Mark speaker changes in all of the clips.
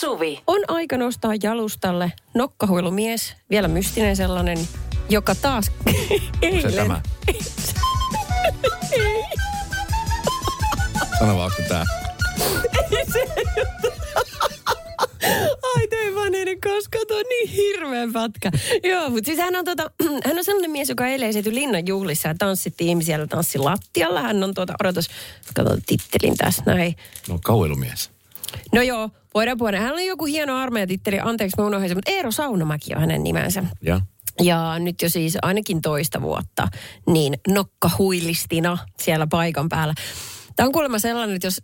Speaker 1: Suvi.
Speaker 2: On aika nostaa jalustalle nokkahuilumies, vielä mystinen sellainen, joka taas eilen...
Speaker 3: Se tämä.
Speaker 2: Ei,
Speaker 3: Sano vaan, onko tää.
Speaker 2: se Ai toi vaan ennen koskaan, tuo on niin hirveän pätkä. Joo, mutta siis hän on, tota, hän on sellainen mies, joka eilen esiintyi Linnan juhlissa ja tanssittiin siellä tanssilattialla. Hän on tuota, odotus, katsotaan tittelin tässä näin.
Speaker 3: No kauilumies.
Speaker 2: No joo, voidaan puhua. Hän oli joku hieno armeijatitteli, anteeksi mä unohdin mutta Eero Saunamäki on hänen nimensä.
Speaker 3: Ja?
Speaker 2: Ja nyt jo siis ainakin toista vuotta, niin nokkahuilistina siellä paikan päällä. Tämä on kuulemma sellainen, että jos,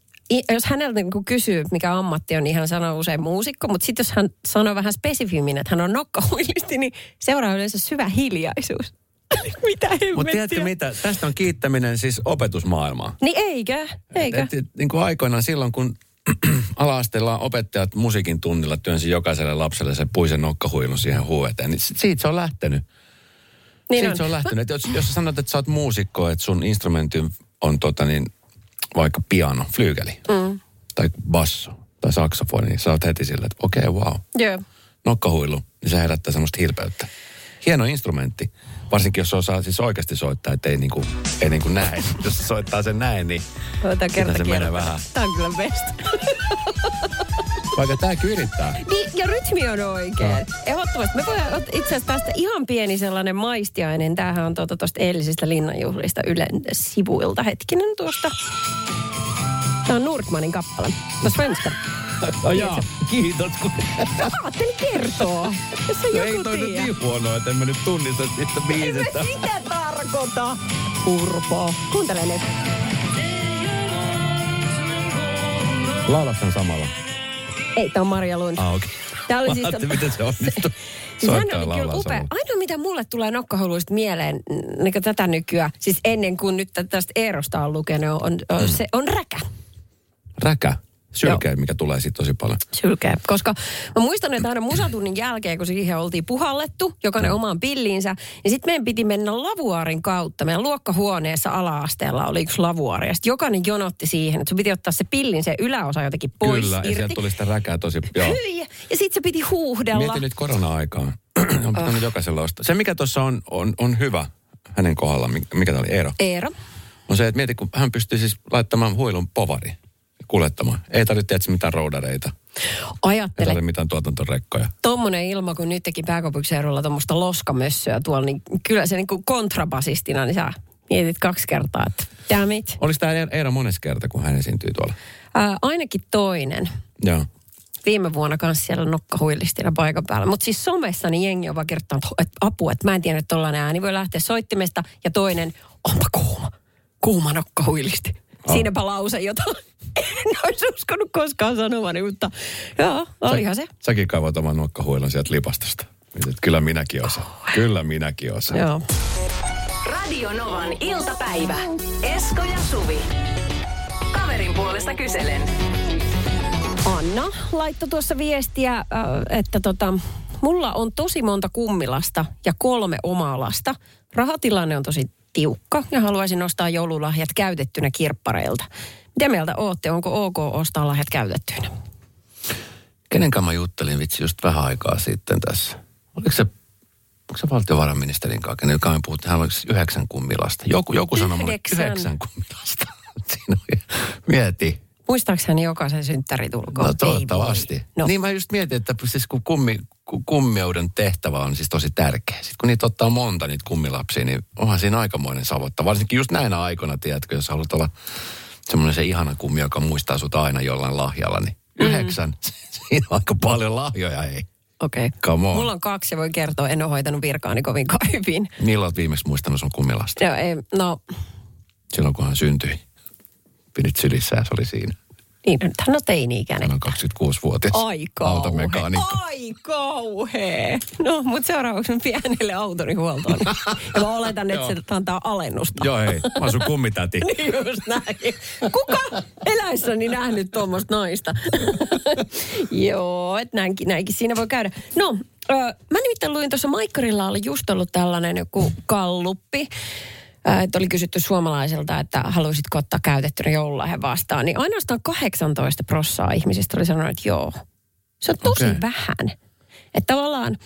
Speaker 2: jos häneltä niin kysyy, mikä ammatti on, niin hän sanoo usein muusikko. Mutta sitten jos hän sanoo vähän spesifimmin, että hän on nokkahuilisti, niin seuraa yleensä syvä hiljaisuus. mitä
Speaker 3: Mutta tiedätkö mitä? Tästä on kiittäminen siis opetusmaailmaa.
Speaker 2: Niin eikö? Eikö?
Speaker 3: Et, et, niin kuin aikoinaan silloin, kun ala-asteella opettajat musiikin tunnilla työnsi jokaiselle lapselle se puisen nokkahuilun siihen huueteen, niin siitä se on lähtenyt.
Speaker 2: niin
Speaker 3: siitä
Speaker 2: on.
Speaker 3: se on lähtenyt. Et jos, jos sä sanot, että sä oot muusikko, että sun instrumentti on tota niin, vaikka piano, flyygeli, mm. tai basso, tai saksofoni, niin sä oot heti silleen, että okei, okay, wow.
Speaker 2: Joo.
Speaker 3: Nokkahuilu, niin se herättää semmoista hilpeyttä. Hieno instrumentti. Varsinkin jos osaa siis oikeasti soittaa, että ei niinku, ei niinku näin. jos se soittaa sen näin, niin
Speaker 2: Otetaan kerta
Speaker 3: se menee vähän.
Speaker 2: Tämä on kyllä best.
Speaker 3: vaikka tääkin yrittää.
Speaker 2: Niin, ja rytmi on oikein. Ehdottomasti. Me voidaan itse asiassa tästä ihan pieni sellainen maistiainen. Tämähän on tuota tuosta eilisistä linnanjuhlista Ylen sivuilta. Hetkinen tuosta. Tämä on Nordmanin kappale. No Svenska.
Speaker 3: Oh, jaa, kiitos. Kun...
Speaker 2: Ajattelin kertoa. Jos se
Speaker 3: ei
Speaker 2: joku
Speaker 3: toi nyt niin huonoa, että en mä nyt tunnista niistä
Speaker 2: En
Speaker 3: biisistä.
Speaker 2: mä sitä tarkoita. Urpo. Kuuntele nyt.
Speaker 3: Laulat sen samalla.
Speaker 2: Ei, tämä on Maria Lund.
Speaker 3: Ah, okei.
Speaker 2: Tää oli
Speaker 3: Mä
Speaker 2: siis
Speaker 3: ajattelin, miten se onnistuu.
Speaker 2: Siis hän oli kyllä upea. Ainoa mitä mulle tulee nokkahuiluista mieleen niin tätä nykyään, siis ennen kuin nyt tä- tästä Eerosta on lukenut, on, on,
Speaker 3: Mm.
Speaker 2: se on räkä.
Speaker 3: Räkä. Sylkeä, mikä tulee siitä tosi paljon.
Speaker 2: Sylkeä. Koska mä muistan, että aina musatunnin jälkeen, kun siihen oltiin puhallettu, jokainen omaan pilliinsä, niin sitten meidän piti mennä lavuaarin kautta. Meidän luokkahuoneessa ala-asteella oli yksi lavuaari. Ja sitten jokainen jonotti siihen, että sun piti ottaa se pillin, se yläosa jotenkin pois
Speaker 3: Kyllä, ja
Speaker 2: irti.
Speaker 3: sieltä tuli sitä räkää tosi... Joo.
Speaker 2: Hyi, ja sitten se piti huuhdella.
Speaker 3: Mietin nyt korona-aikaa. on pitänyt jokaisella ostaa. Se, mikä tuossa on, on, on hyvä hänen kohdallaan, mikä, mikä tämä oli Eero,
Speaker 2: Eero.
Speaker 3: on se, että mieti, kun hän pystyy siis laittamaan huilun povari kuljettamaan. Ei tarvitse tietysti mitään roudareita. Ei
Speaker 2: Ajattele,
Speaker 3: tarvitse mitään tuotantorekkoja.
Speaker 2: tommonen ilma, kun nyt teki pääkaupunkiseudulla tuommoista loskamössöä tuolla, niin kyllä se niin kuin kontrabasistina, niin sä mietit kaksi kertaa, että damn it.
Speaker 3: Oliko tämä Eero mones kerta, kun hän esiintyi tuolla?
Speaker 2: Ää, ainakin toinen.
Speaker 3: Joo.
Speaker 2: Viime vuonna kanssa siellä nokkahuilistina paikan päällä. Mutta siis somessa niin jengi on vaan kertonut, että apua, että mä en tiedä, että tollainen ääni voi lähteä soittimesta. Ja toinen, onpa kuuma. Kuuma nokkahuilisti.
Speaker 3: Oh.
Speaker 2: Siinäpä lause, jota en olisi uskonut koskaan sanomani, mutta joo, olihan se.
Speaker 3: Säkin kaivoit oman nokkahuilun sieltä lipastosta. Että Kyllä minäkin osaan. Kyllä minäkin osaan.
Speaker 2: Joo.
Speaker 1: Radio Novan iltapäivä. Esko ja Suvi. Kaverin puolesta kyselen.
Speaker 2: Anna laittoi tuossa viestiä, äh, että tota, mulla on tosi monta kummilasta ja kolme omaa lasta. Rahatilanne on tosi tiukka ja haluaisin ostaa joululahjat käytettynä kirppareilta. Mitä mieltä ootte? Onko ok ostaa lahjat käytettyinä?
Speaker 3: Kenen kanssa mä juttelin vitsi just vähän aikaa sitten tässä? Oliko se, onko se valtiovarainministerin kanssa, kenen kanssa me puhuttiin, hän oliko yhdeksän kummilasta. Joku, joku sanoi mulle,
Speaker 2: Yhdeksän.
Speaker 3: kummilasta. Siinä oli, mieti.
Speaker 2: Muistaakseni jokaisen synttäritulkoon?
Speaker 3: No toivottavasti.
Speaker 2: No.
Speaker 3: Niin mä just mietin, että siis kun kummi, ku- kummeuden tehtävä on siis tosi tärkeä. Sitten kun niitä ottaa monta niitä kummilapsia, niin onhan siinä aikamoinen savotta. Varsinkin just näinä aikoina, tiedätkö, jos haluat olla semmoinen se ihana kummi, joka muistaa sut aina jollain lahjalla, niin yhdeksän. Siinä on aika paljon lahjoja, ei.
Speaker 2: Okei. Okay. Mulla on kaksi ja voin kertoa, en ole hoitanut virkaani kovinkaan hyvin.
Speaker 3: Milloin olet viimeksi muistanut sun kummilasta?
Speaker 2: Joo, ei, no,
Speaker 3: Silloin kun hän syntyi. Pidit sylissä ja se oli siinä.
Speaker 2: Niin, hän on teini-ikäinen.
Speaker 3: Hän on 26-vuotias
Speaker 2: Ai
Speaker 3: automekaanikko.
Speaker 2: Ai kauhea. No, mutta seuraavaksi on pienelle autoni huoltoon. Ja mä oletan, että se antaa alennusta.
Speaker 3: Joo hei, mä oon sun kummitäti.
Speaker 2: Niin Just näin. Kuka eläissäni nähnyt tuommoista naista? Joo, että näinkin, näinkin siinä voi käydä. No, ö, mä nimittäin luin tuossa Maikkarilla oli just ollut tällainen joku kalluppi. Että oli kysytty suomalaisilta, että haluaisitko ottaa käytettynä joululahjan vastaan. Niin ainoastaan 18 prossaa ihmisistä oli sanonut, että joo. Se on tosi
Speaker 3: Okei.
Speaker 2: vähän. Että tavallaan,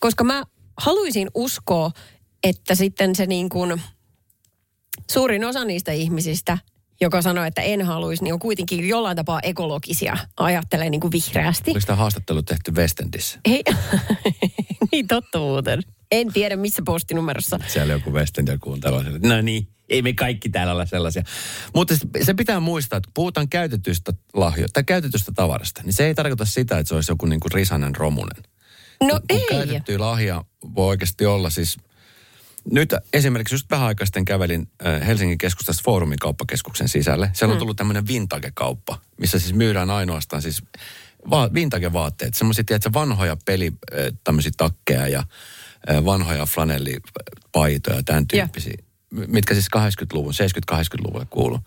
Speaker 2: koska mä haluaisin uskoa, että sitten se niin kuin suurin osa niistä ihmisistä, joka sanoo, että en haluaisi, niin on kuitenkin jollain tapaa ekologisia, ajattelee niin kuin vihreästi.
Speaker 3: Oliko tämä haastattelu tehty Westendissä?
Speaker 2: Ei, niin totta muuten. En tiedä, missä postinumerossa.
Speaker 3: Siellä joku Westendia kuuntelua. No niin, ei me kaikki täällä ole sellaisia. Mutta se- se pitää muistaa, että kun puhutaan käytetystä lahjoista tai käytetystä tavarasta, niin se ei tarkoita sitä, että se olisi joku niin kuin risanen romunen.
Speaker 2: No
Speaker 3: Kun
Speaker 2: ei.
Speaker 3: Käytetty lahja voi oikeasti olla siis... Nyt esimerkiksi just vähän aikaa sitten kävelin Helsingin keskustassa Foorumin kauppakeskuksen sisälle. Siellä on tullut tämmöinen vintage-kauppa, missä siis myydään ainoastaan siis va- vintage-vaatteet. Semmoisia, tiedätkö, vanhoja peli, tämmöisiä takkeja ja vanhoja flanellipaitoja, tämän tyyppisiä. m- Mitkä siis 80-luvun, 70-80-luvulle kuuluu.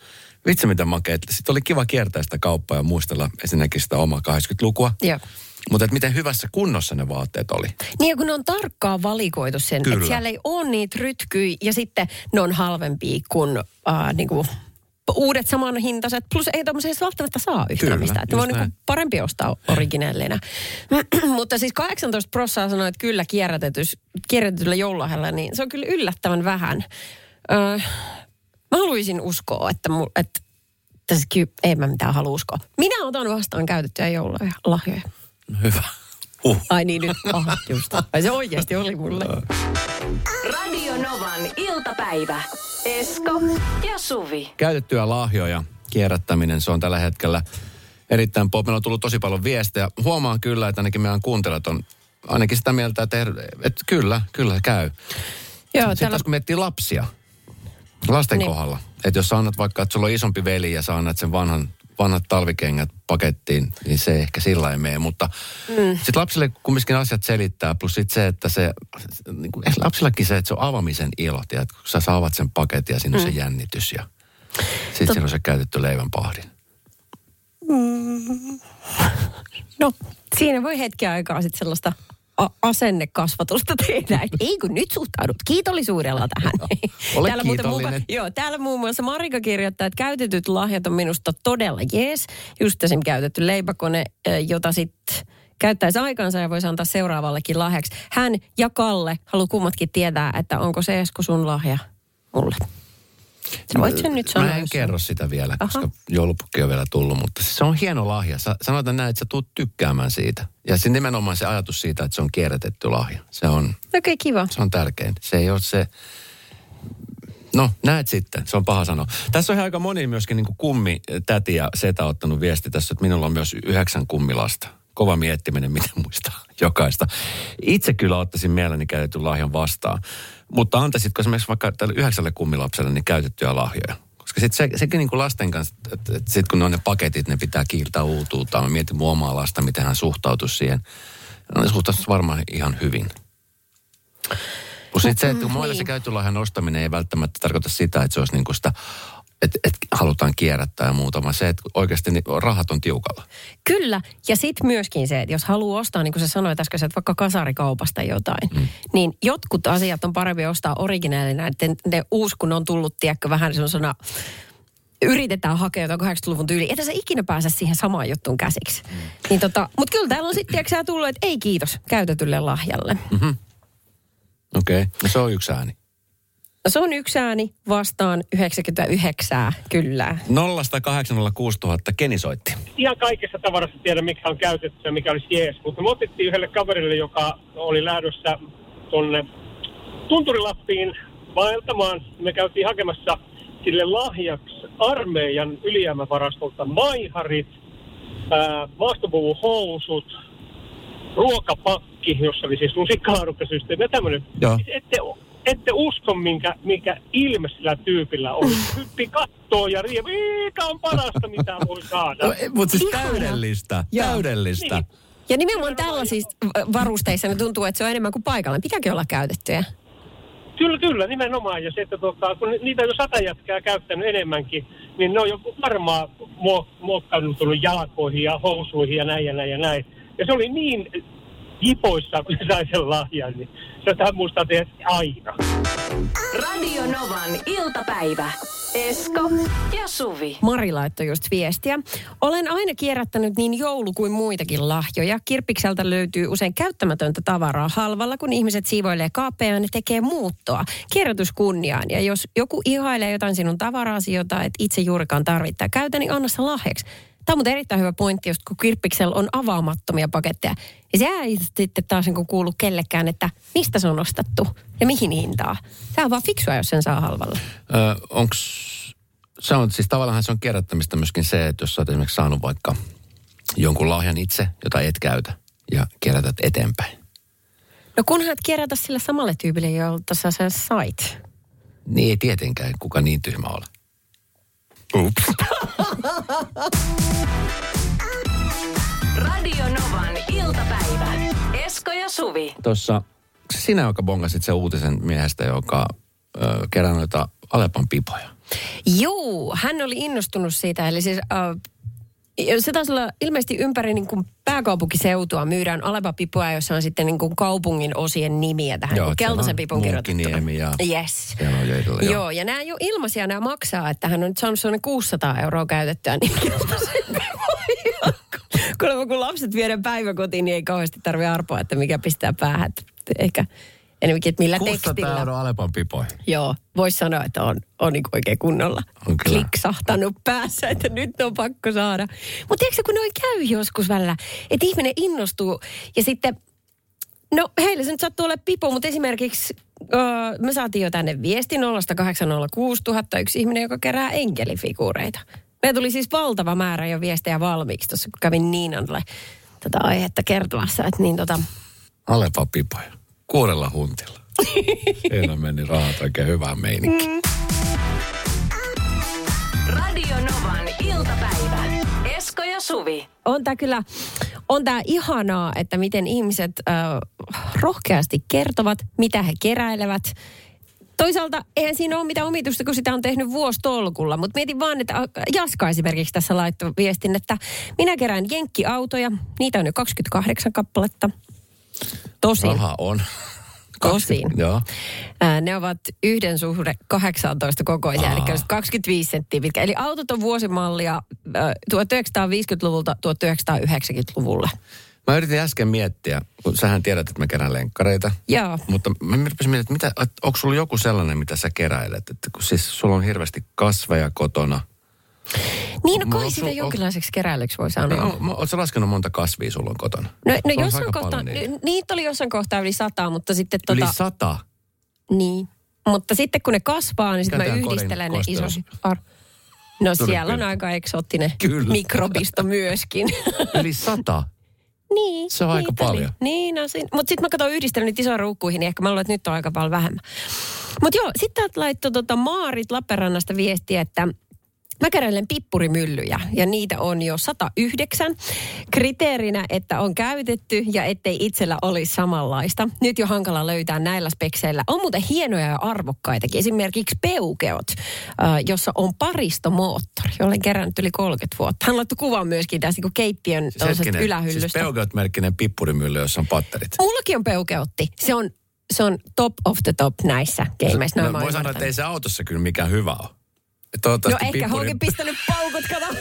Speaker 3: Vitsi mitä makeet. Sitten oli kiva kiertää sitä kauppaa ja muistella esimerkiksi sitä omaa 80-lukua.
Speaker 2: Joo.
Speaker 3: Mutta että miten hyvässä kunnossa ne vaatteet oli.
Speaker 2: Niin kun ne on tarkkaan valikoitu sen,
Speaker 3: Kyllä.
Speaker 2: että siellä ei ole niitä rytkyjä ja sitten ne on halvempia kuin äh, niinku, uudet samanhintaiset. Plus ei tommosia edes välttämättä saa yhtään
Speaker 3: Kyllä,
Speaker 2: mistään. Että on niinku
Speaker 3: näin.
Speaker 2: parempi ostaa originellina. Mutta siis 18 prossaa sanoi, että kyllä kierrätetys, kierrätetyllä joululahjalla, niin se on kyllä yllättävän vähän. Öö, mä haluaisin uskoa, että, mu, että tässä ei mä mitään halua uskoa. Minä otan vastaan käytettyjä joululahjoja.
Speaker 3: Hyvä. Uh.
Speaker 2: Ai niin nyt, aha, just. Ai se oikeasti oli mulle.
Speaker 1: Radio Novan iltapäivä. Esko ja Suvi.
Speaker 3: Käytettyjä lahjoja, kierrättäminen, se on tällä hetkellä erittäin pop. Meillä on tullut tosi paljon viestejä. Huomaan kyllä, että ainakin meidän kuuntelijat on ainakin sitä mieltä, että, että kyllä, kyllä käy.
Speaker 2: Joo,
Speaker 3: Sitten
Speaker 2: täällä,
Speaker 3: taas kun miettii lapsia, lasten
Speaker 2: niin.
Speaker 3: kohdalla, että jos sä annat vaikka, että sulla on isompi veli ja sä annat sen vanhan, vanhat talvikengät pakettiin, niin se ehkä sillä ei mene. Mutta mm. sitten lapsille kumminkin asiat selittää, plus sitten se, että se, niin kuin, lapsillakin se, että se on avaamisen ilo, tiedät, kun sä saavat sen paketin ja siinä on se jännitys ja sitten siinä on se käytetty leivänpahdin.
Speaker 2: no siinä voi hetken aikaa sitten sellaista a- asennekasvatusta tehdä. Et ei kun nyt suhtaudut kiitollisuudella tähän.
Speaker 3: Ole
Speaker 2: täällä
Speaker 3: kiitollinen.
Speaker 2: joo, täällä muun muassa Marika kirjoittaa, että käytetyt lahjat on minusta todella jees. Just esim. käytetty leipäkone, eh, jota sitten käyttäisi aikansa ja voisi antaa seuraavallekin lahjaksi. Hän ja Kalle haluaa kummatkin tietää, että onko se Esko sun lahja mulle. Sä voit sen nyt sanoa.
Speaker 3: Mä en kerro sitä vielä,
Speaker 2: Aha.
Speaker 3: koska joulupukki on vielä tullut, mutta siis se on hieno lahja. Sa- Sanotaan näin, että sä tuut tykkäämään siitä. Ja se nimenomaan se ajatus siitä, että se on kierrätetty lahja. Se on,
Speaker 2: Okei, okay, kiva.
Speaker 3: se on tärkein. Se ei ole se... No, näet sitten. Se on paha sanoa. Tässä on aika moni myöskin niin kummi, täti ja setä ottanut viesti tässä, että minulla on myös yhdeksän kummilasta. Kova miettiminen, miten muistaa jokaista. Itse kyllä ottaisin mielelläni käytetyn lahjan vastaan. Mutta antaisitko esimerkiksi vaikka tälle yhdeksälle kummilapselle niin käytettyjä lahjoja? Koska sitten se, sekin niin kuin lasten kanssa, että, että sitten kun ne on ne paketit, ne pitää kiiltää uutuutaan. Mä mietin mun omaa lasta, miten hän suhtautuisi siihen. No, ne suhtautuisi varmaan ihan hyvin. Mutta sitten se, että kun muille se
Speaker 2: niin.
Speaker 3: käyttölahjan ostaminen ei välttämättä tarkoita sitä, että se olisi niinku sitä, että, että halutaan kierrättää ja muuta, vaan se, että oikeasti niin rahat on tiukalla.
Speaker 2: Kyllä, ja sitten myöskin se, että jos haluaa ostaa, niin kuin sä sanoit äsken, että vaikka kasarikaupasta jotain, mm. niin jotkut asiat on parempi ostaa originaalina, että ne uusi, kun on tullut, tiedätkö, vähän sellaisena, yritetään hakea jotain 80-luvun tyyliin, että sä ikinä pääse siihen samaan juttuun käsiksi. Mm. Niin tota, mutta kyllä täällä on sitten, tiedätkö tullut, että ei kiitos käytetylle lahjalle. Mm.
Speaker 3: Okei, okay. no se on yksi ääni.
Speaker 2: Se on yksi ääni vastaan 99, kyllä.
Speaker 3: 0806000 Keni soitti.
Speaker 4: ihan kaikessa tavarassa tiedä, mikä on käytetty ja mikä olisi jees. Mutta me otettiin yhdelle kaverille, joka oli lähdössä tuonne Tunturilappiin vaeltamaan. Me käytiin hakemassa sille lahjaksi armeijan ylijäämävarastolta maiharit, ää, maastopuvuhousut, ruokapakki, jossa oli siis lusikkaarukkasysteemi ja tämmöinen.
Speaker 3: Joo.
Speaker 4: Siis ette, ette usko, minkä, minkä ilme sillä tyypillä oli. Hyppi kattoo ja rie, mikä on parasta, mitä voi saada.
Speaker 3: No, Mutta siis
Speaker 2: Ihana.
Speaker 3: täydellistä,
Speaker 2: Joo.
Speaker 3: täydellistä.
Speaker 4: Niin.
Speaker 2: Ja nimenomaan tällaisissa varusteissa ne tuntuu, että se on enemmän kuin paikallaan. Pitääkö olla käytettyjä?
Speaker 4: Kyllä, kyllä, nimenomaan. Ja se, että tota, kun niitä on jo sata jätkää käyttänyt enemmänkin, niin ne on jo varmaan muok- muokkautunut jalkoihin ja housuihin ja näin ja näin ja näin. Ja se oli niin jipoissa, kun se sai sen lahjan, niin se tähän muistaa tehdä aina.
Speaker 1: Radio Novan iltapäivä. Esko ja Suvi.
Speaker 2: Mari laittoi just viestiä. Olen aina kierrättänyt niin joulu kuin muitakin lahjoja. Kirppikseltä löytyy usein käyttämätöntä tavaraa halvalla, kun ihmiset siivoilee kaappeja ja ne tekee muuttoa. Kierrätys kunniaan. Ja jos joku ihailee jotain sinun tavaraasi, jota et itse juurikaan tarvittaa käytä, niin anna se lahjaksi. Tämä on muuten erittäin hyvä pointti, just kun kirppiksellä on avaamattomia paketteja. Ja se ei sitten taas niin kuulu kellekään, että mistä se on ostettu ja mihin hintaa. Tämä on vaan fiksua, jos sen saa halvalla.
Speaker 3: Ö, onks, se on siis tavallaan se on kierrättämistä myöskin se, että jos sä oot esimerkiksi saanut vaikka jonkun lahjan itse, jota et käytä ja kierrätät eteenpäin.
Speaker 2: No kunhan et kierrätä sille samalle tyypille, jolta sä sen sait.
Speaker 3: Niin ei tietenkään kuka niin tyhmä ole. Ups.
Speaker 1: Radio Novan iltapäivä. Esko ja Suvi.
Speaker 3: Tuossa sinä, joka bongasit sen uutisen miehestä, joka ö, kerää noita Alepan pipoja.
Speaker 2: Joo, hän oli innostunut siitä. Eli siis äh, se taisi olla ilmeisesti ympäri niin kuin pääkaupunkiseutua myydään Alepa-pipoja, jossa on sitten niin kuin kaupungin osien nimiä tähän
Speaker 3: Joo, siellä
Speaker 2: keltaisen pipun kirjoitettuna.
Speaker 3: Ja-
Speaker 2: Yes.
Speaker 3: Jo edellä, joo.
Speaker 2: Joo, ja nämä ei ole ilmaisia, nämä maksaa, että hän on nyt saanut sellainen 600 euroa käytettyä niin keltaisen pipoja. Kuulemma kun lapset viedään päiväkotiin, niin ei kauheasti tarvitse arpoa, että mikä pistää päähän. Ehkä enemmänkin, että millä
Speaker 3: 600
Speaker 2: tekstillä.
Speaker 3: euroa Alepan pipoihin.
Speaker 2: Joo, voisi sanoa, että on, on niin oikein kunnolla
Speaker 3: On kyllä.
Speaker 2: kliksahtanut päässä, että nyt on pakko saada. Mutta tiedätkö, kun noin käy joskus välillä, että ihminen innostuu ja sitten, no heille se nyt sattuu olla pipo, mutta esimerkiksi öö, me saatiin jo tänne viesti 0806000 yksi ihminen, joka kerää enkelifiguureita. Meillä tuli siis valtava määrä jo viestejä valmiiksi tuossa, kun kävin Niinalle tätä aihetta kertomassa, että niin tota,
Speaker 3: Alepan pipoja. Kuudella huntilla. Siinä meni rahat oikein hyvään meininkiin.
Speaker 1: Radio Novan iltapäivä. Esko ja Suvi.
Speaker 2: on tämä kyllä, on tämä ihanaa, että miten ihmiset äh, rohkeasti kertovat, mitä he keräilevät. Toisaalta eihän siinä ole mitään omitusta, kun sitä on tehnyt vuostolkulla, mutta mietin vaan, että Jaska esimerkiksi tässä laittoi viestin, että minä kerään jenkkiautoja, niitä on jo 28 kappaletta. Tosin.
Speaker 3: Raha on.
Speaker 2: Tosin.
Speaker 3: Joo.
Speaker 2: Ne ovat yhden suhde 18 kokoisia,
Speaker 3: Aa.
Speaker 2: eli just 25 senttiä pitkä. Eli autot on vuosimallia ää, 1950-luvulta 1990-luvulle.
Speaker 3: Mä yritin äsken miettiä, kun sähän tiedät, että mä kerään lenkkareita.
Speaker 2: Joo.
Speaker 3: Mutta mä miettimään, että, mitä, että onko sulla joku sellainen, mitä sä keräilet? Että kun siis sulla on hirveästi kasveja kotona.
Speaker 2: Niin, no kai
Speaker 3: oon
Speaker 2: sitä
Speaker 3: su-
Speaker 2: jonkinlaiseksi keräilyksi voi sanoa.
Speaker 3: No, oot sä laskenut monta kasvia sulla on kotona?
Speaker 2: No, no
Speaker 3: on
Speaker 2: jossain kohtaa,
Speaker 3: paljon niitä.
Speaker 2: niitä oli jossain kohtaa yli sata, mutta sitten
Speaker 3: Yli
Speaker 2: tota,
Speaker 3: sata.
Speaker 2: niin. Mutta sitten kun ne kasvaa, niin sitten mä yhdistelen ne. Ar- no
Speaker 3: Tuli
Speaker 2: siellä on
Speaker 3: kyllä.
Speaker 2: aika eksoottinen
Speaker 3: Kyllä.
Speaker 2: mikrobisto myöskin.
Speaker 3: Yli sata.
Speaker 2: niin.
Speaker 3: Se on aika
Speaker 2: niitä oli.
Speaker 3: paljon.
Speaker 2: Niin, no, mutta sitten mä katson yhdistelen niitä isoihin ruukkuihin, niin ehkä mä luulen, että nyt on aika paljon vähemmän. Mutta joo, sitten täältä laittoi tota Maarit Lappeenrannasta viestiä, että Mä keräilen pippurimyllyjä ja niitä on jo 109. Kriteerinä, että on käytetty ja ettei itsellä olisi samanlaista. Nyt jo hankala löytää näillä spekseillä. On muuten hienoja ja arvokkaitakin. Esimerkiksi peukeot, jossa on paristomoottori. Olen kerännyt yli 30 vuotta. Hän laittoi kuvan myöskin tästä niin keittiön
Speaker 3: Siis siis
Speaker 2: ylähyllystä.
Speaker 3: Peugeot-merkkinen pippurimylly, jossa on patterit.
Speaker 2: Mullakin on peukeotti. Se on, se on top of the top näissä keimeissä.
Speaker 3: No, voi sanoa, että ei se autossa kyllä mikään hyvä ole.
Speaker 2: No ehkä
Speaker 3: pippuri-
Speaker 2: onkin pistänyt paukut, kato.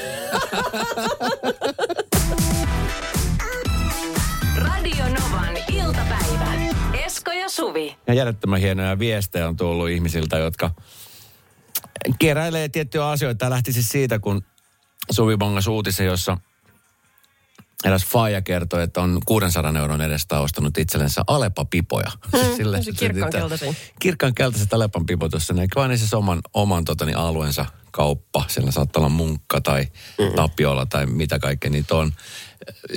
Speaker 1: Radio Novan iltapäivä. Esko ja Suvi.
Speaker 3: Ja järjettömän hienoja viestejä on tullut ihmisiltä, jotka keräilee tiettyjä asioita. Tämä lähti siis siitä, kun Suvi bongas uutisen, jossa eräs faija kertoi, että on 600 euron edestä ostanut itsellensä Alepa-pipoja. Mm,
Speaker 2: se kirkkaankeltaisia.
Speaker 3: Kirkkaan keltaiset Alepan pipot, jossa ne vaan siis oman, oman totani, alueensa kauppa. Siellä saattaa olla munkka tai mm. tapiola tai mitä kaikkea niitä on.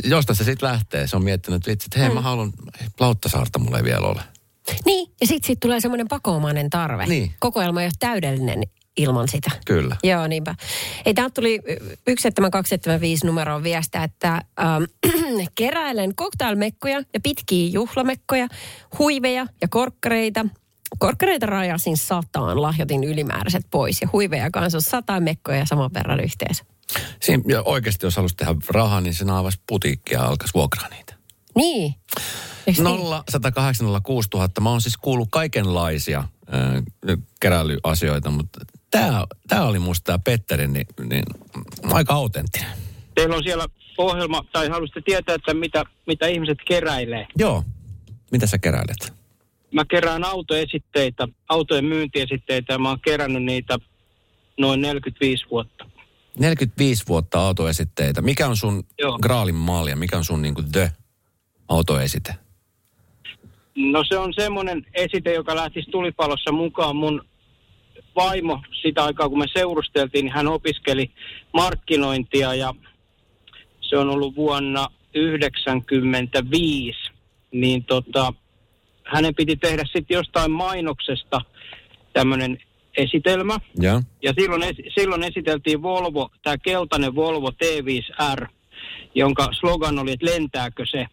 Speaker 3: Josta se sitten lähtee. Se on miettinyt, että vitsi, että hei mä haluan, Lauttasaarta mulla ei vielä ole.
Speaker 2: Niin, ja sitten siitä tulee semmoinen pakoomainen tarve.
Speaker 3: Niin.
Speaker 2: Kokoelma ei ole täydellinen ilman sitä.
Speaker 3: Kyllä.
Speaker 2: Joo, niinpä. Ei, täältä tuli 17275 numeroon viestiä, että ähm, keräilen cocktailmekkoja ja pitkiä juhlamekkoja, huiveja ja korkkareita. Korkkareita rajasin sataan, lahjoitin ylimääräiset pois ja huiveja kanssa on sata mekkoja ja saman verran yhteensä.
Speaker 3: Siinä, ja oikeasti jos halusi tehdä rahaa, niin se avasi putiikkia ja alkaisi vuokraa niitä.
Speaker 2: Niin. Niin?
Speaker 3: 0 108 000. Mä oon siis kuullut kaikenlaisia äh, keräilyasioita, mutta Tämä, tämä oli musta tämä Petterin, niin, niin aika autenttinen.
Speaker 5: Teillä on siellä ohjelma, tai haluaisitte tietää, että mitä, mitä ihmiset keräilee.
Speaker 3: Joo. Mitä sä keräilet?
Speaker 5: Mä kerään autoesitteitä, autojen myyntiesitteitä, ja mä oon kerännyt niitä noin 45 vuotta.
Speaker 3: 45 vuotta autoesitteitä. Mikä on sun
Speaker 5: Joo.
Speaker 3: graalin maali ja mikä on sun niinku the autoesite?
Speaker 5: No se on semmoinen esite, joka lähtisi tulipalossa mukaan. Mun vaimo sitä aikaa, kun me seurusteltiin, niin hän opiskeli markkinointia ja se on ollut vuonna 1995. Niin tota, hänen piti tehdä sitten jostain mainoksesta tämmöinen esitelmä.
Speaker 3: Joo.
Speaker 5: Ja silloin, esi- silloin esiteltiin Volvo, tämä keltainen Volvo T5R, jonka slogan oli, että lentääkö se.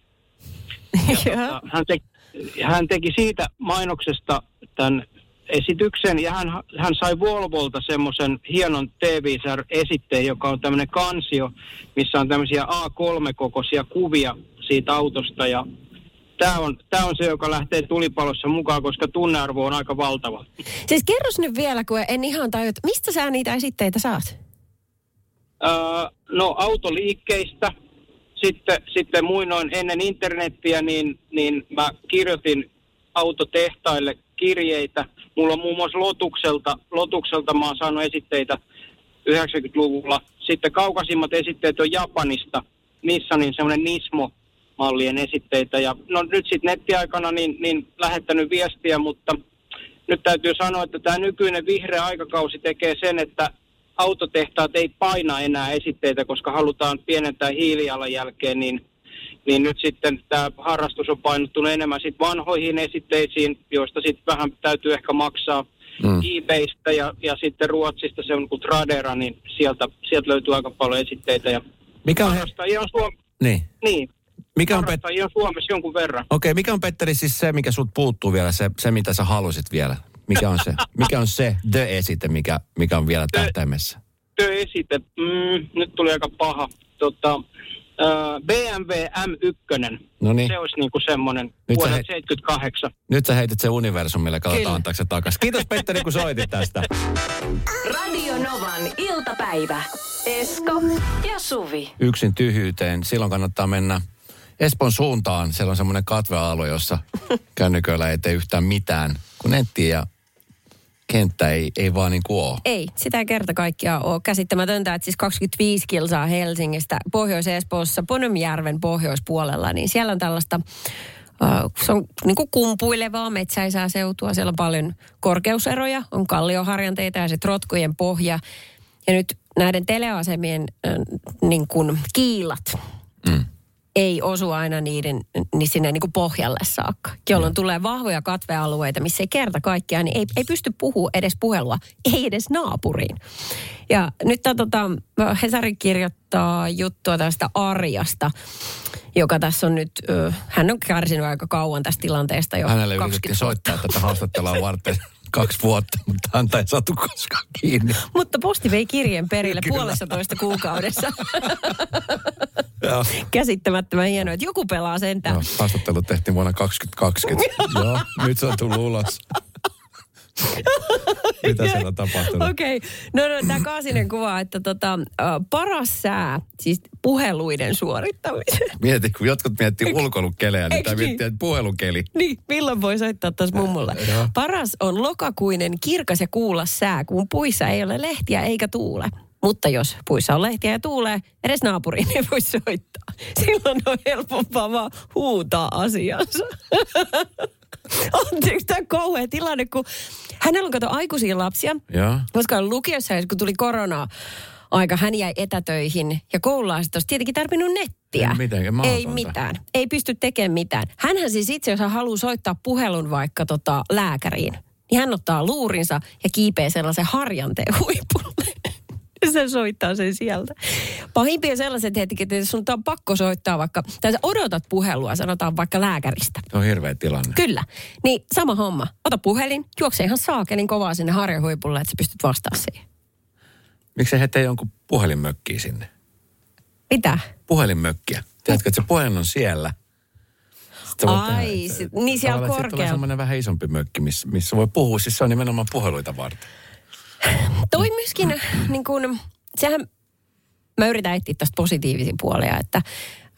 Speaker 2: Joo.
Speaker 5: hän, te, hän teki siitä mainoksesta tämän esityksen ja hän, hän sai Volvolta semmoisen hienon T5R-esitteen, joka on tämmöinen kansio, missä on tämmöisiä A3-kokoisia kuvia siitä autosta ja tämä on, tämä on se, joka lähtee tulipalossa mukaan, koska tunnearvo on aika valtava.
Speaker 2: Siis kerros nyt vielä, kun en ihan tajua, mistä sä niitä esitteitä saat?
Speaker 5: Öö, no autoliikkeistä. Sitten, sitten muinoin ennen internettiä, niin, niin mä kirjoitin autotehtaille kirjeitä. Mulla on muun muassa Lotukselta, Lotukselta mä oon saanut esitteitä 90-luvulla. Sitten kaukaisimmat esitteet on Japanista, Nissanin semmoinen Nismo-mallien esitteitä. Ja no nyt sitten nettiaikana niin, niin lähettänyt viestiä, mutta nyt täytyy sanoa, että tämä nykyinen vihreä aikakausi tekee sen, että autotehtaat ei paina enää esitteitä, koska halutaan pienentää hiilijalanjälkeen, niin, niin nyt sitten tämä harrastus on painottunut enemmän sit vanhoihin esitteisiin, joista sitten vähän täytyy ehkä maksaa
Speaker 3: Mm.
Speaker 5: eBaystä ja, ja sitten Ruotsista se on kuin Tradera, niin sieltä, sieltä löytyy aika paljon esitteitä. Ja
Speaker 3: Mikä on, he...
Speaker 5: on, Suom-
Speaker 3: niin.
Speaker 5: niin,
Speaker 3: mikä on, Pet...
Speaker 5: on Suomessa jonkun verran.
Speaker 3: Okei, mikä on Petteri siis se, mikä sut puuttuu vielä, se, se mitä sä halusit vielä? Mikä on se, mikä on se the-esite, mikä, mikä on vielä tähtäimessä?
Speaker 5: Työesite, mm, nyt tuli aika paha. Tota, BMW M1,
Speaker 3: No niin,
Speaker 5: se olisi niinku semmoinen vuodelta
Speaker 3: he-
Speaker 5: 78.
Speaker 3: nyt sä heitit sen universumille, katsotaan antaako se takas. Kiitos Petteri, kun soitit tästä.
Speaker 1: Radio Novan iltapäivä. Esko ja Suvi.
Speaker 3: Yksin tyhjyyteen, silloin kannattaa mennä Espoon suuntaan. Siellä on semmoinen katvealue, jossa kännyköillä ei tee yhtään mitään, kun netti ja kenttä ei, ei vaan niin kuin ole.
Speaker 2: Ei, sitä ei kerta kaikkiaan ole käsittämätöntä, että siis 25 kilsaa Helsingistä Pohjois-Espoossa Ponemjärven pohjoispuolella, niin siellä on tällaista, se on niin kuin kumpuilevaa metsäisää seutua. Siellä on paljon korkeuseroja, on kallioharjanteita ja sitten rotkojen pohja. Ja nyt näiden teleasemien äh, niin kuin kiilat
Speaker 3: Mm.
Speaker 2: Ei osu aina niiden, niin sinne niin kuin pohjalle saakka, jolloin tulee vahvoja katvealueita, missä ei kerta kaikkiaan, niin ei, ei pysty puhua edes puhelua, ei edes naapuriin. Ja nyt on, tota, Hesari kirjoittaa juttua tästä Arjasta, joka tässä on nyt, ö, hän on kärsinyt aika kauan tästä tilanteesta jo
Speaker 3: Hänelle
Speaker 2: 20
Speaker 3: yritettiin
Speaker 2: vuotta.
Speaker 3: soittaa tätä haastattelua varten kaksi vuotta, mutta häntä ei saatu koskaan kiinni.
Speaker 2: Mutta posti vei kirjeen perille
Speaker 3: Kyllä.
Speaker 2: puolessa toista kuukaudessa.
Speaker 3: Joo.
Speaker 2: Käsittämättömän hienoa, että joku pelaa sentään.
Speaker 3: Joo, haastattelu tehtiin vuonna 2020. Joo, nyt se on tullut ulos. Mitä siellä on tapahtunut?
Speaker 2: Okei, okay. no, no tämä Kaasinen kuvaa, että tota, paras sää, siis puheluiden suorittamiseen.
Speaker 3: Mieti, kun jotkut miettii ulkoilukelejä, niin tämä
Speaker 2: niin?
Speaker 3: miettii, että puhelukeli.
Speaker 2: Niin, milloin voi soittaa taas mummulle? Paras on lokakuinen kirkas ja kuulas sää, kun puissa ei ole lehtiä eikä tuule. Mutta jos puissa on lehtiä ja tuulee, edes naapuriin ei voi soittaa. Silloin on helpompaa vaan huutaa asiansa. Anteeksi, tämä kauhea tilanne, kun hänellä on kato aikuisia lapsia.
Speaker 3: Joo.
Speaker 2: Koska lukiossa, kun tuli korona, aika hän jäi etätöihin ja koululla sitten olisi tietenkin tarvinnut nettiä.
Speaker 3: Ei mitenkään,
Speaker 2: Ei mitään. Ei pysty tekemään mitään. Hänhän siis itse, jos hän haluaa soittaa puhelun vaikka tota lääkäriin, niin hän ottaa luurinsa ja kiipee sellaisen harjanteen huipulle. Se soittaa sen sieltä. Pahimpia sellaiset hetket, että sun on pakko soittaa vaikka, tai sä odotat puhelua, sanotaan vaikka lääkäristä.
Speaker 3: Se on hirveä tilanne.
Speaker 2: Kyllä. Niin sama homma. Ota puhelin, juokse ihan saakelin kovaa sinne harjahuipulle, että sä pystyt vastaamaan siihen.
Speaker 3: Miksi he tee jonkun puhelinmökkiä sinne?
Speaker 2: Mitä?
Speaker 3: Puhelinmökkiä. Tiedätkö, että se puhelin on siellä. Sitten
Speaker 2: Ai,
Speaker 3: tehdä-
Speaker 2: sit- niin siellä
Speaker 3: tavallaan, että sit tulee
Speaker 2: korkealla.
Speaker 3: semmoinen vähän isompi mökki, missä, missä voi puhua. Siis se on nimenomaan puheluita varten.
Speaker 2: Toi myöskin, niin kun, sehän, mä yritän etsiä tästä positiivisia puolia, että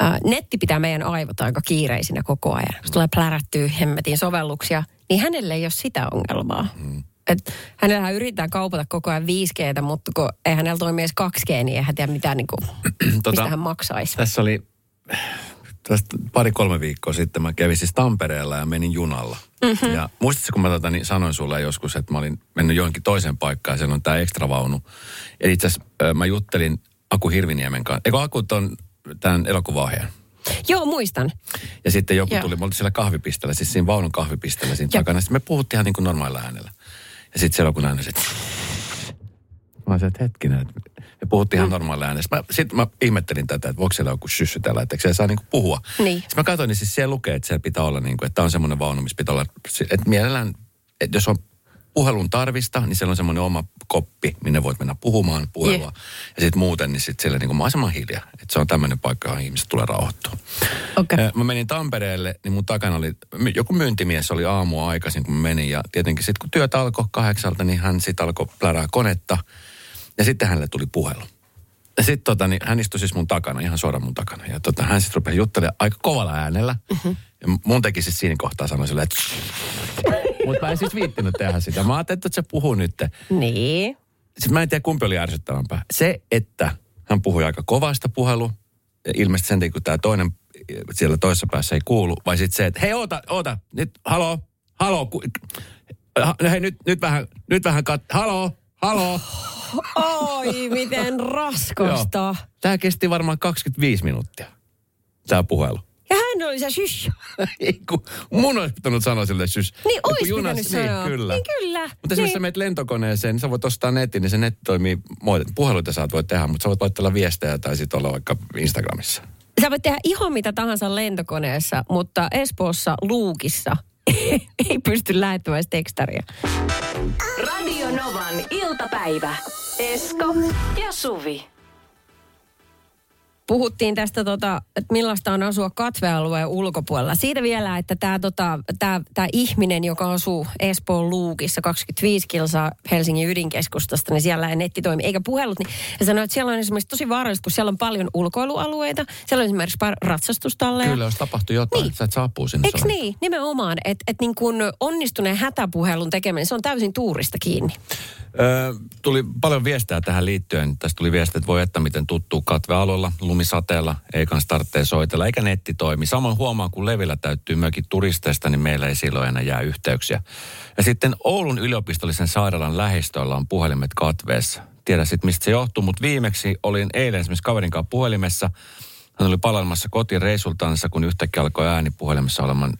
Speaker 2: ää, netti pitää meidän aivot aika kiireisinä koko ajan. Jos tulee plärättyä hemmetin sovelluksia, niin hänelle ei ole sitä ongelmaa. Mm. Et hänellähän yritetään kaupata koko ajan 5Gtä, mutta kun ei hänellä toimi edes 2G, niin ei hän tiedä mitään, niin kuin, mistä hän maksaisi.
Speaker 3: Tässä oli tästä pari-kolme viikkoa sitten mä kävin siis Tampereella ja menin junalla. Mm-hmm. Ja muistatko, kun mä tota, niin sanoin sulle joskus, että mä olin mennyt johonkin toiseen paikkaan ja siellä on tämä ekstravaunu. Eli itse asiassa mä juttelin Aku Hirviniemen kanssa. Eikö Aku on tämän elokuvaohjaajan?
Speaker 2: Joo, muistan.
Speaker 3: Ja sitten joku
Speaker 2: Joo.
Speaker 3: tuli, me oltiin siellä kahvipisteellä, siis siinä vaunun kahvipisteellä siinä
Speaker 2: Joo.
Speaker 3: takana. Sitten me puhuttiin ihan niin kuin normaalilla äänellä. Ja sitten siellä kun ääni, että mä olisin, että hetkinen, että me puhuttiin
Speaker 2: Mm.
Speaker 3: ihan normaalilla äänellä. Sitten mä ihmettelin tätä, että voiko siellä joku syssytellä, että se saa niin kuin puhua.
Speaker 2: Niin.
Speaker 3: Sitten mä katsoin, niin siis siellä lukee, että siellä pitää olla niin kuin, että tämä on semmoinen vaunu, missä pitää olla, että mielellään, että jos on puhelun tarvista, niin siellä on semmoinen oma koppi, minne voit mennä puhumaan puhelua.
Speaker 2: Jep.
Speaker 3: Ja sitten muuten, niin sitten siellä niin mahdollisimman hiljaa. Että se on tämmöinen paikka, johon ihmiset tulee rauhoittua.
Speaker 2: Okei.
Speaker 3: Ö, Mä menin Tampereelle, niin mun takana oli, joku myyntimies oli aamua aikaisin, kun menin. Ja tietenkin sitten kun työt alkoi kahdeksalta, niin hän sitten alkoi plärää konetta. Ja sitten hänelle tuli puhelu. Ja sitten tota, niin hän istui siis mun takana, ihan suoraan mun takana. Ja tota, hän sitten rupesi juttelemaan aika kovalla äänellä. Mm-hmm. Ja mun teki siis siinä kohtaa sanoa silleen, että... Mutta mä en siis viittinyt tehdä sitä. Mä ajattelin, että se puhuu nyt.
Speaker 2: Niin.
Speaker 3: Sitten mä en tiedä, kumpi oli ärsyttävämpää. Se, että hän puhui aika kovasta puhelu, ja ilmeisesti sen takia, kun tämä toinen siellä toisessa päässä ei kuulu, vai sitten se, että hei, oota, oota, nyt, halo, halo, ku, ha, hei, nyt, nyt vähän, nyt vähän kat, halo, halo.
Speaker 2: Oi, miten raskasta.
Speaker 3: Tämä kesti varmaan 25 minuuttia, tämä puhelu.
Speaker 2: Ja hän oli se shush.
Speaker 3: Ei, kun mun olisi pitänyt sanoa sille sys.
Speaker 2: Niin,
Speaker 3: kun
Speaker 2: ois pitänyt sanoa.
Speaker 3: Niin, kyllä.
Speaker 2: Niin, kyllä.
Speaker 3: Mutta esimerkiksi
Speaker 2: Niin.
Speaker 3: sä menet lentokoneeseen, niin sä voit ostaa netin, niin se netti toimii, moi- puheluita sä voit tehdä, mutta sä voit laittaa viestejä tai sitten olla vaikka Instagramissa.
Speaker 2: Sä voit tehdä ihan mitä tahansa lentokoneessa, mutta Espoossa Luukissa ei pysty lähettämään tekstaria.
Speaker 1: Radio Novan iltapäivä. Esko ja Suvi.
Speaker 2: Puhuttiin tästä, tota, että millaista on asua katvealueen ulkopuolella. Siitä vielä, että tämä tota, tää, tää ihminen, joka asuu Espoon Luukissa 25 kilsaa Helsingin ydinkeskustasta, niin siellä ei netti toimi, eikä puhelut. Niin ja sanoi, että siellä on esimerkiksi tosi vaarallista, kun siellä on paljon ulkoilualueita. Siellä on esimerkiksi par- ratsastustalleja.
Speaker 3: Kyllä, jos tapahtuu jotain,
Speaker 2: Niin.
Speaker 3: sä et saa apua sinne.
Speaker 2: Eikö niin? Nimenomaan, että et niin kun onnistuneen hätäpuhelun tekeminen, se on täysin tuurista kiinni.
Speaker 3: Ö, tuli paljon viestejä tähän liittyen. Tästä tuli viestiä, että voi että miten tuttuu katvealueella, lumisateella, ei tarvitse soitella, eikä netti toimi. Samoin huomaan, kun levillä täyttyy mökin turisteista, niin meillä ei silloin enää jää yhteyksiä. Ja sitten Oulun yliopistollisen sairaalan lähistöllä on puhelimet katveessa. Tiedä sitten, mistä se johtuu, mutta viimeksi olin eilen esimerkiksi kaverin kanssa puhelimessa. Hän oli palaamassa kotiin reisultansa, kun yhtäkkiä alkoi ääni puhelimessa olemaan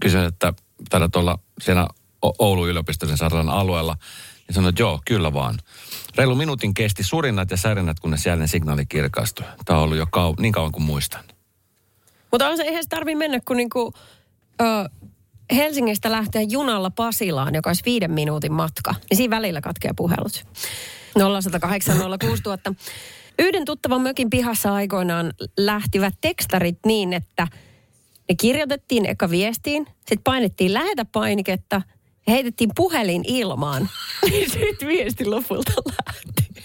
Speaker 3: kysyin, että taidat olla siellä Oulun yliopistollisen sairaalan alueella. Ja sanoin, että joo, kyllä vaan. Reilu minuutin kesti surinnat ja särinät, kunnes jälleen signaali kirkastui. Tämä on ollut jo kau- niin kauan kuin muistan.
Speaker 2: Mutta on se, eihän se tarvitse mennä kuin niinku, ö, Helsingistä lähteä junalla Pasilaan, joka olisi viiden minuutin matka. Niin siinä välillä katkeaa puhelut. 0108 06000. Yhden tuttavan mökin pihassa aikoinaan lähtivät tekstarit niin, että ne kirjoitettiin eka viestiin, sitten painettiin lähetä painiketta heitettiin puhelin ilmaan. Niin sitten viesti lopulta lähti.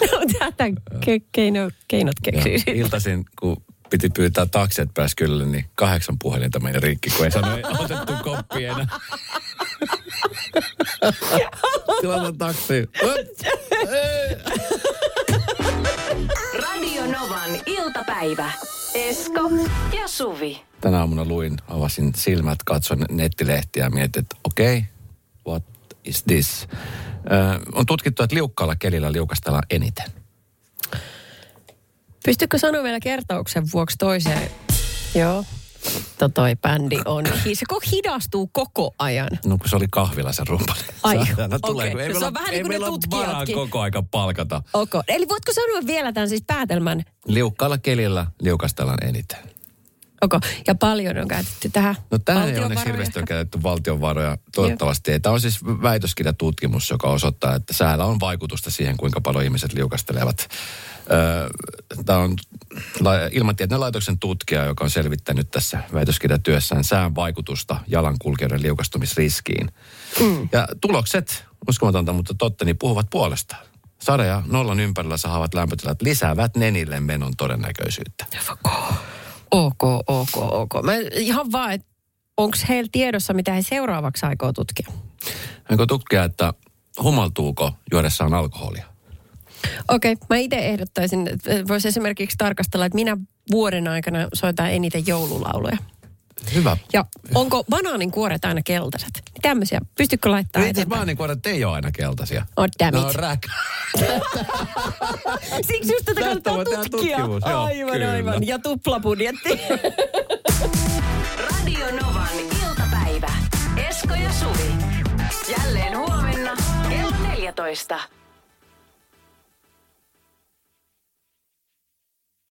Speaker 2: No, tätä ke- keino, keinot keksii
Speaker 3: iltaisin, kun piti pyytää taksi, että pääsi kyllä, niin kahdeksan puhelinta meni rikki, kun ei sano, ei otettu koppi enää. Tilata taksi.
Speaker 1: Radio Novan iltapäivä. Esko ja Suvi.
Speaker 3: Tänä aamuna luin, avasin silmät, katsoin nettilehtiä ja mietin, että okei, okay, what is this? Ö, on tutkittu, että liukkaalla kelillä liukastellaan eniten.
Speaker 2: Pystytkö sanoa vielä kertauksen vuoksi toiseen? Joo. To toi bändi on. Se hidastuu koko ajan.
Speaker 3: No kun se oli kahvilla se rumpali.
Speaker 2: Ai,
Speaker 3: no,
Speaker 2: okei.
Speaker 3: ei
Speaker 2: No se
Speaker 3: meillä,
Speaker 2: on vähän niin kuin ne
Speaker 3: meillä
Speaker 2: tutkijatkin.
Speaker 3: koko aika palkata.
Speaker 2: Okay. Eli voitko sanoa vielä tämän siis päätelmän?
Speaker 3: Liukkaalla kelillä liukastellaan eniten.
Speaker 2: Okay. Ja paljon on käytetty tähän
Speaker 3: No tähän ei onneksi hirveästi ole käytetty valtion varoja. Toivottavasti ei. Tämä on siis väitöskirjatutkimus, joka osoittaa, että säällä on vaikutusta siihen, kuinka paljon ihmiset liukastelevat. Tämä on ilmatieteen laitoksen tutkija, joka on selvittänyt tässä väitöskirjatyössään sään vaikutusta jalankulkijoiden liukastumisriskiin. Mm. Ja tulokset, uskomatonta, mutta totta, niin puhuvat puolestaan. Sade ja nollan ympärillä sahavat lämpötilat lisäävät nenille menon todennäköisyyttä.
Speaker 2: Ok, ok, ok. Mä ihan vaan, että onko heillä tiedossa, mitä he seuraavaksi aikoo tutkia?
Speaker 3: Onko tutkia, että humaltuuko juodessaan alkoholia?
Speaker 2: Okei, okay, mä itse ehdottaisin, että voisi esimerkiksi tarkastella, että minä vuoden aikana soitan eniten joululauluja.
Speaker 3: Hyvä.
Speaker 2: Ja onko banaanin kuoret aina keltaiset? Tämmöisiä. Pystykö laittaa
Speaker 3: Itse
Speaker 2: eteenpäin?
Speaker 3: baanikuoret ei ole aina keltaisia.
Speaker 2: Oh, damn
Speaker 3: No
Speaker 2: it.
Speaker 3: räk.
Speaker 2: Siksi just tätä kannattaa tutkia.
Speaker 3: tutkimus, joo,
Speaker 2: aivan,
Speaker 3: kyllä.
Speaker 2: aivan. Ja tuplabudjetti.
Speaker 1: Radio Novan iltapäivä. Esko ja Suvi. Jälleen huomenna kello 14.